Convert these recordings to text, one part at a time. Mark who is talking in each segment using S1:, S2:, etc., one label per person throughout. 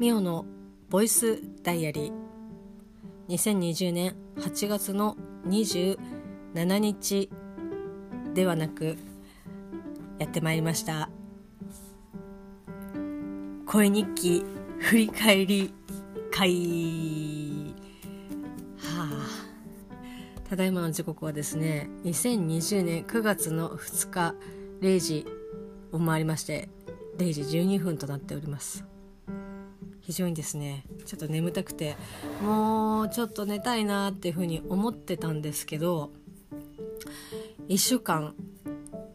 S1: ミオのボイスダイアリー。2020年8月の27日ではなくやってまいりました。声日記振り返り会。はあ。ただいまの時刻はですね2020年9月の2日0時を回りまして0時12分となっております。非常にですねちょっと眠たくてもうちょっと寝たいなっていうふうに思ってたんですけど1週間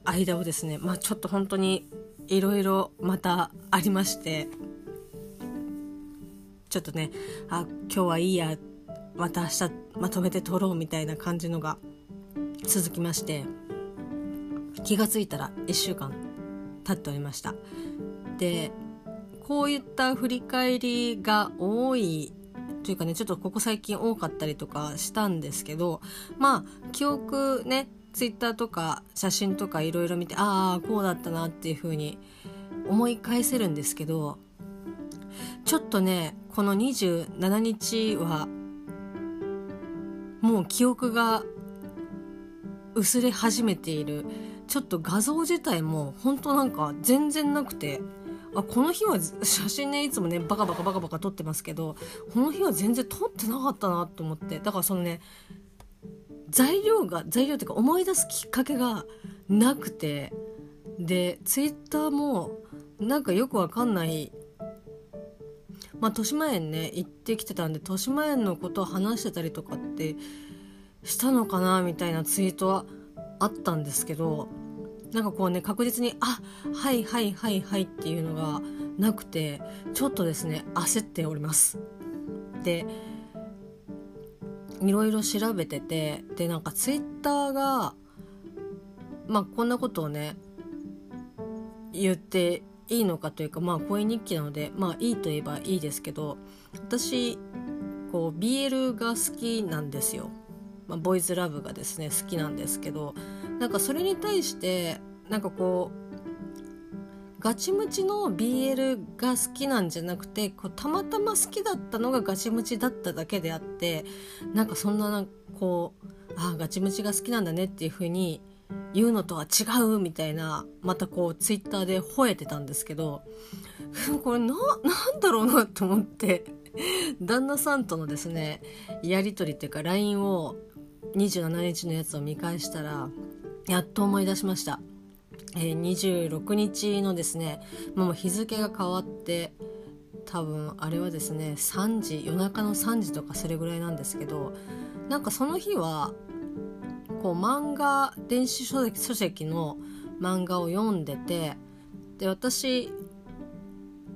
S1: 間をですねまあちょっと本当にいろいろまたありましてちょっとねあ今日はいいやまた明日まとめて撮ろうみたいな感じのが続きまして気がついたら1週間経っておりました。でこういった振り返りが多いというかねちょっとここ最近多かったりとかしたんですけどまあ記憶ねツイッターとか写真とかいろいろ見てああこうだったなっていうふうに思い返せるんですけどちょっとねこの27日はもう記憶が薄れ始めている。ちょっと画像自体も本当なんか全然なくてあこの日は写真ねいつもねバカバカバカバカ撮ってますけどこの日は全然撮ってなかったなと思って。だからそのね材料が材料っていうか思い出すきっかけがなくて。でツイッターもなんかよくわかんない。まあ、豊島園ね行ってきてたんで豊島園のことを話してたりとかってしたのかなみたいなツイートはあったんですけどなんかこうね確実に「あはいはいはいはい」っていうのがなくてちょっとですね焦っております。でいろいろ調べててでなんかツイッターがまあこんなことをね言っていいのかというかまあ声日記なのでまあいいといえばいいですけど私こう BL が好きなんですよ、まあ、ボーイズラブがですね好きなんですけどなんかそれに対してなんかこうガチムチの BL が好きなんじゃなくてこうたまたま好きだったのがガチムチだっただけであってなんかそんななんこうああガチムチが好きなんだねっていう風に言うのとは違うみたいなまたこうツイッターで吠えてたんですけど これななんだろうなと思って旦那さんとのですねやり取りっていうか LINE を27日のやつを見返したらやっと思い出しました、えー、26日のですねもう日付が変わって多分あれはですね3時夜中の3時とかそれぐらいなんですけどなんかその日はこう漫画電子書籍書籍の漫画を読んでてで私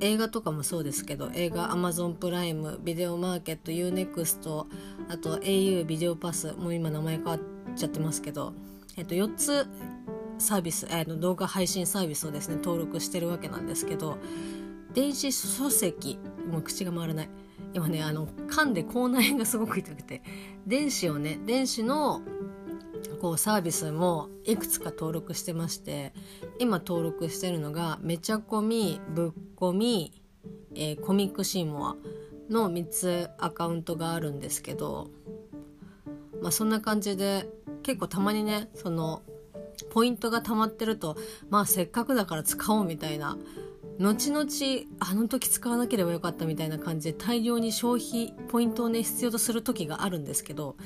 S1: 映画とかもそうですけど映画 Amazon プライムビデオマーケット UNEXT あと au ビデオパスもう今名前変わっちゃってますけど、えっと、4つサービス、えー、動画配信サービスをですね登録してるわけなんですけど電子書籍もう口が回らない。今ねあの噛んで口内炎がすごく痛くて電子をね電子のこうサービスもいくつか登録してまして今登録してるのがめちゃこみぶっこみ、えー、コミックシーモアの3つアカウントがあるんですけどまあそんな感じで結構たまにねそのポイントが溜まってるとまあせっかくだから使おうみたいな。後々あの時使わなければよかったみたいな感じで大量に消費ポイントをね必要とする時があるんですけど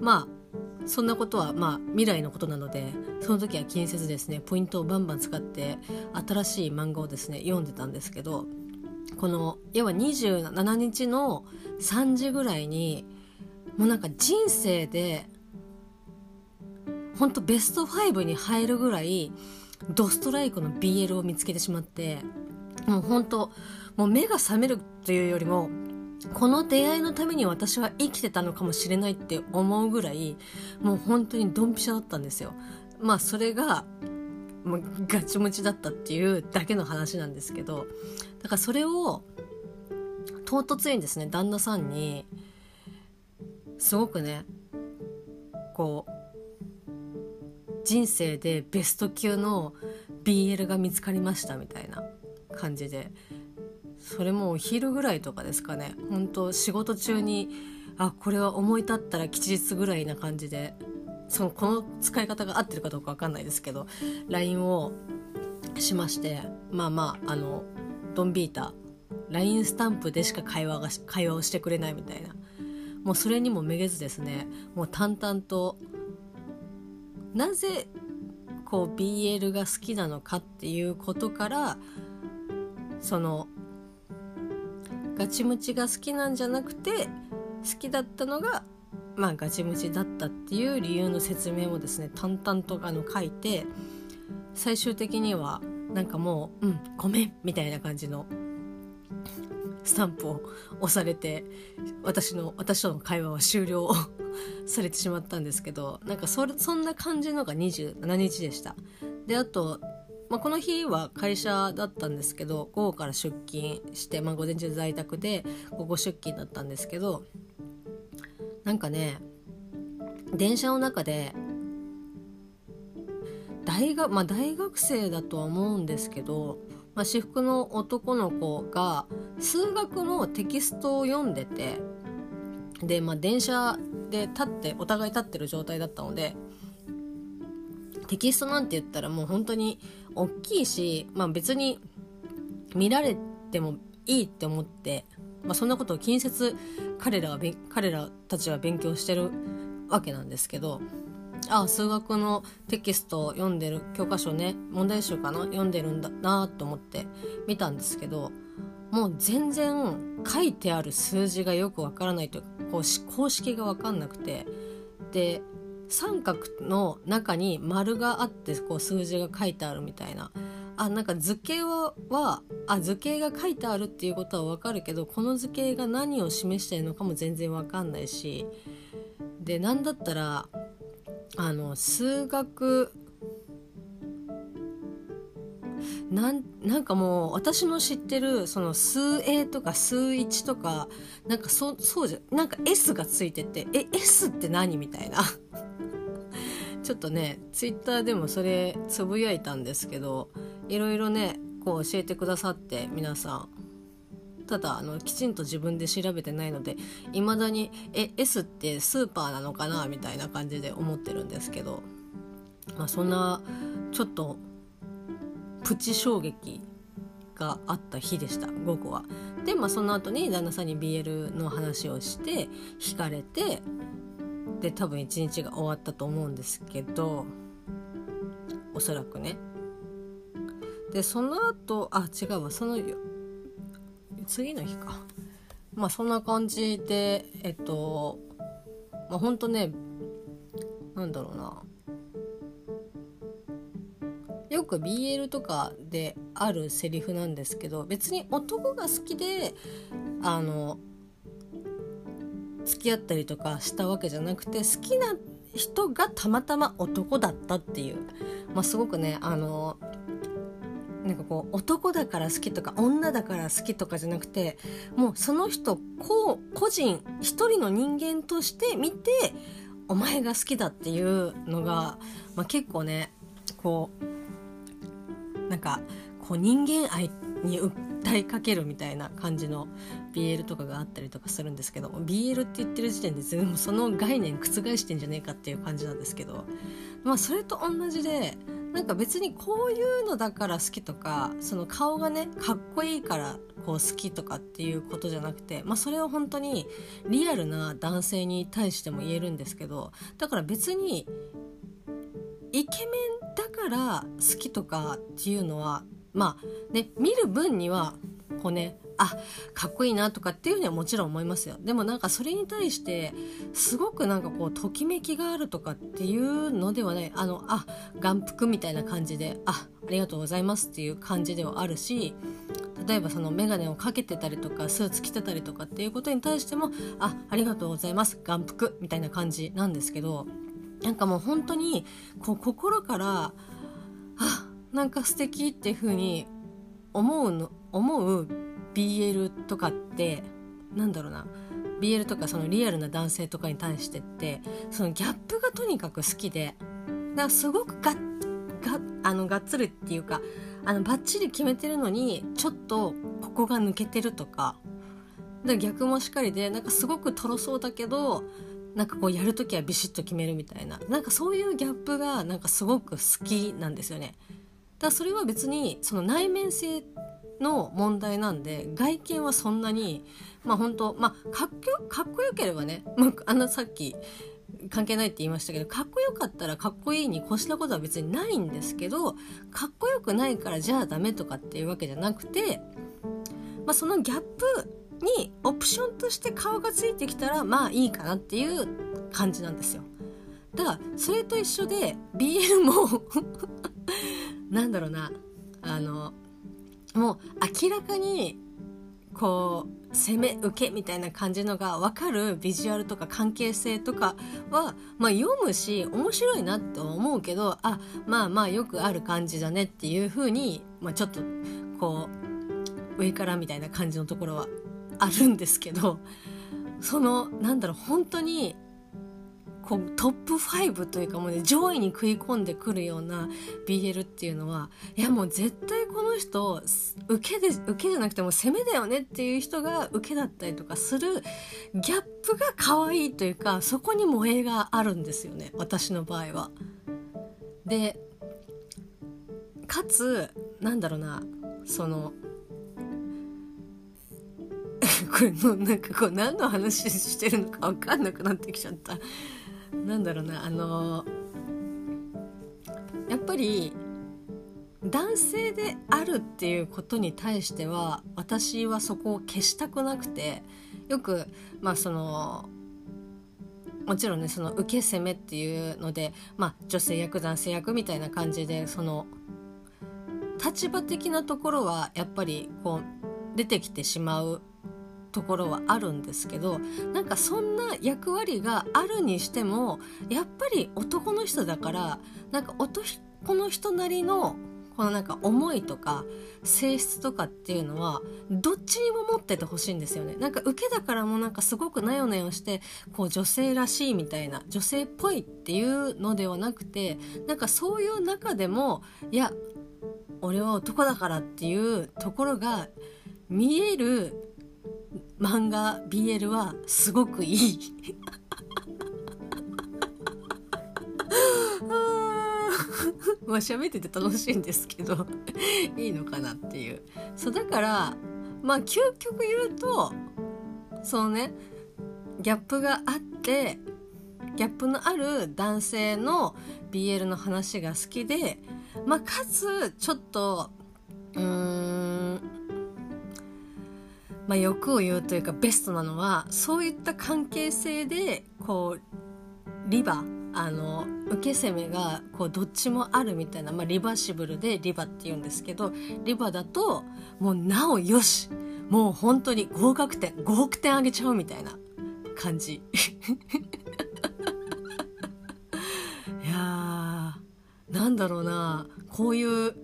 S1: まあそんなことはまあ未来のことなのでその時は気にせずですねポイントをバンバン使って新しい漫画をですね読んでたんですけどこの要は27日の3時ぐらいにもうなんか人生でほんとベスト5に入るぐらいドストライクの BL を見つけてしまってもう本当もう目が覚めるというよりもこの出会いのために私は生きてたのかもしれないって思うぐらいもう本当にドンピシャだったんですよ。まあそれがもうガチムチだったっていうだけの話なんですけどだからそれを唐突にですね旦那さんにすごくねこう人生でベスト級の BL が見つかりましたみたいな感じで。それもお昼ぐらいとかですかね。本当仕事中にあこれは思い立ったら吉日ぐらいな感じで。そのこの使い方が合ってるかどうか分かんないですけど LINE をしましてまあまああのドンビータ。LINE スタンプでしか会話が会話をしてくれないみたいな。もうそれにもめげずですね。もう淡々となぜこう BL が好きなのかっていうことからそのガチムチが好きなんじゃなくて好きだったのがまあガチムチだったっていう理由の説明もですね淡々とあの書いて最終的にはなんかもう「うんごめん」みたいな感じのスタンプを押されて私の私との会話は終了 されてしまったんですけどなんかそれそんな感じのが27日でした。であと、まあ、この日は会社だったんですけど午後から出勤して、まあ、午前中在宅で午後出勤だったんですけどなんかね電車の中で大学まあ大学生だとは思うんですけどまあ、私服の男の子が数学のテキストを読んでてで、まあ、電車で立ってお互い立ってる状態だったのでテキストなんて言ったらもう本当に大きいし、まあ、別に見られてもいいって思って、まあ、そんなことを気にせず彼らは彼らたちは勉強してるわけなんですけどあ数学のテキストを読んでる教科書ね。問題集かな？読んでるんだなと思って見たんですけどもう全然書いてある数字がよくわからないというかこう公式がわかんなくて。で三角の中に丸があってこう数字が書いてあるみたいな。あなんか図形はあ図形が書いてあるっていうことはわかるけどこの図形が何を示してるのかも全然わかんないし。で何だったらあの数学なんなんかもう私の知ってるその数 A とか数1とかなんかそそうじゃなんか S がついててえ S って何みたいな。ちょっとねツイッターでもそれつぶやいたんですけどいろいろねこう教えてくださって皆さん。ただあのきちんと自分で調べてないのでいまだにえ S ってスーパーなのかなみたいな感じで思ってるんですけど、まあ、そんなちょっとプチ衝撃があった日でした午後は。でまあその後に旦那さんに BL の話をして惹かれてで多分一日が終わったと思うんですけどおそらくね。でその後あ違うわその次の日か。まあそんな感じでえっとまあほんとねなんだろうな。よく BL とかであるセリフなんですけど別に男が好きであの付き合ったりとかしたわけじゃなくて好きな人がたまたま男だったっていう、まあ、すごくねあのなんかこう男だから好きとか女だから好きとかじゃなくてもうその人こう個人一人の人間として見てお前が好きだっていうのが、まあ、結構ねこうなんかこう人間愛に訴えかけるみたいな感じの BL とかがあったりとかするんですけど BL って言ってる時点で全部その概念覆してんじゃねえかっていう感じなんですけどまあそれと同じでなんか別にこういうのだから好きとかその顔がねかっこいいからこう好きとかっていうことじゃなくて、まあ、それは本当にリアルな男性に対しても言えるんですけどだから別にイケメンだから好きとかっていうのはまあね見る分にはこうねあかっこいいなとかっていうにはもちろん思いますよ。でもなんかそれに対してすごくなんかこうときめきがあるとかっていうのではない。あのあ眼福みたいな感じであありがとうございますっていう感じではあるし例えばその眼鏡をかけてたりとかスーツ着てたりとかっていうことに対してもあありがとうございます眼福みたいな感じなんですけどなんかもう本当にこう心からあなんか素敵っていう風に思うの思う BL とかってなんだろうな BL とかそのリアルな男性とかに対してってそのギャップがとにかく好きでだからすごくががあのがっつりっていうかあのバッチリ決めてるのにちょっとここが抜けてるとか逆もしかりでなんかすごくとろそうだけどなんかこうやるときはビシッと決めるみたいななんかそういうギャップがなんかすごく好きなんですよね。だそれは別にその内面性の問題なんで外見はそんなにまあ本当まあかっこかっこよければね、まあ、あのさっき関係ないって言いましたけどかっこよかったらかっこいいに越したことは別にないんですけどかっこよくないからじゃあダメとかっていうわけじゃなくて、まあ、そのギャップにオプションとして顔がついてきたらまあいいかなっていう感じなんですよ。だからそれと一緒で BL もなんだろうな。あのもう明らかにこう攻め受けみたいな感じのが分かるビジュアルとか関係性とかは、まあ、読むし面白いなと思うけどあまあまあよくある感じだねっていう風にま、あ、ちょっとこう上からみたいな感じのところはあるんですけどそのなんだろう本当にこうトップ5というかもうね上位に食い込んでくるような BL っていうのはいやもう絶対この人受けで受けじゃなくても攻めだよねっていう人が受けだったりとかするギャップが可愛いというかそこに萌えがあるんですよね私の場合は。でかつなんだろうなその これのなんかこう何の話してるのか分かんなくなってきちゃったなんだろうなあのやっぱり男性であるっていうことに対しては私はそこを消したくなくてよくまあそのもちろんねその受け攻めっていうので、まあ、女性役男性役みたいな感じでその立場的なところはやっぱりこう出てきてしまうところはあるんですけどなんかそんな役割があるにしてもやっぱり男の人だからなんか男の人なりのこのなんか思いとか性質とかっていうのはどっちにも持っててほしいんですよね。なんか受けだからもなんかすごくなよなよしてこう女性らしいみたいな女性っぽいっていうのではなくてなんかそういう中でもいや俺は男だからっていうところが見える漫画 BL はすごくいい。まあ喋ってて楽しいんですけどいいのかなっていう。そうだからまあ究極言うとそのねギャップがあってギャップのある男性の BL の話が好きでまあかつちょっとうーんまあ、欲を言うというかベストなのはそういった関係性でこうリバあの受け攻めがこうどっちもあるみたいな、まあ、リバーシブルでリバって言うんですけどリバだともうなおよしもう本当に合格点5億点あげちゃうみたいな感じ。いやーなんだろうなこういう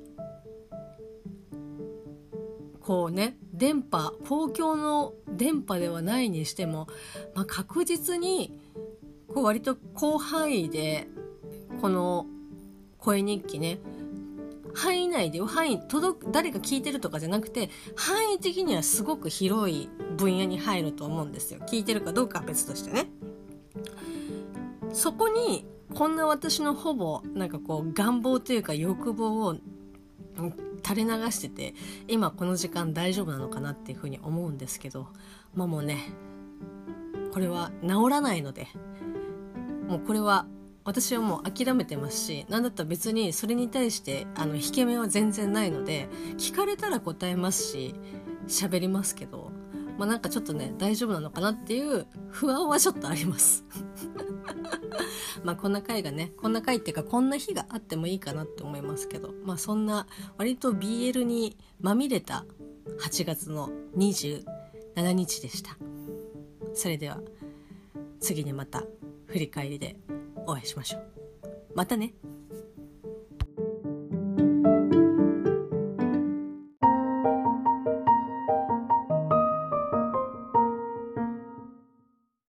S1: こうね電波公共の電波ではないにしても、まあ、確実にこう割と広範囲でこの声日記ね範囲内で範囲届く誰か聞いてるとかじゃなくて範囲的にはすごく広い分野に入ると思うんですよ。聞いてるかどうかは別としてね。そこにこんな私のほぼなんかこう願望というか欲望を垂れ流してて今この時間大丈夫なのかなっていうふうに思うんですけどまあもうねこれは治らないのでもうこれは私はもう諦めてますし何だったら別にそれに対してあの引け目は全然ないので聞かれたら答えますし喋りますけどまあなんかちょっとね大丈夫なのかなっていう不安はちょっとあります。まあこんな回がねこんな回っていうかこんな日があってもいいかなって思いますけどまあそんな割と BL にまみれた8月の27日でした。それでは次にまた振り返りでお会いしましょう。またね。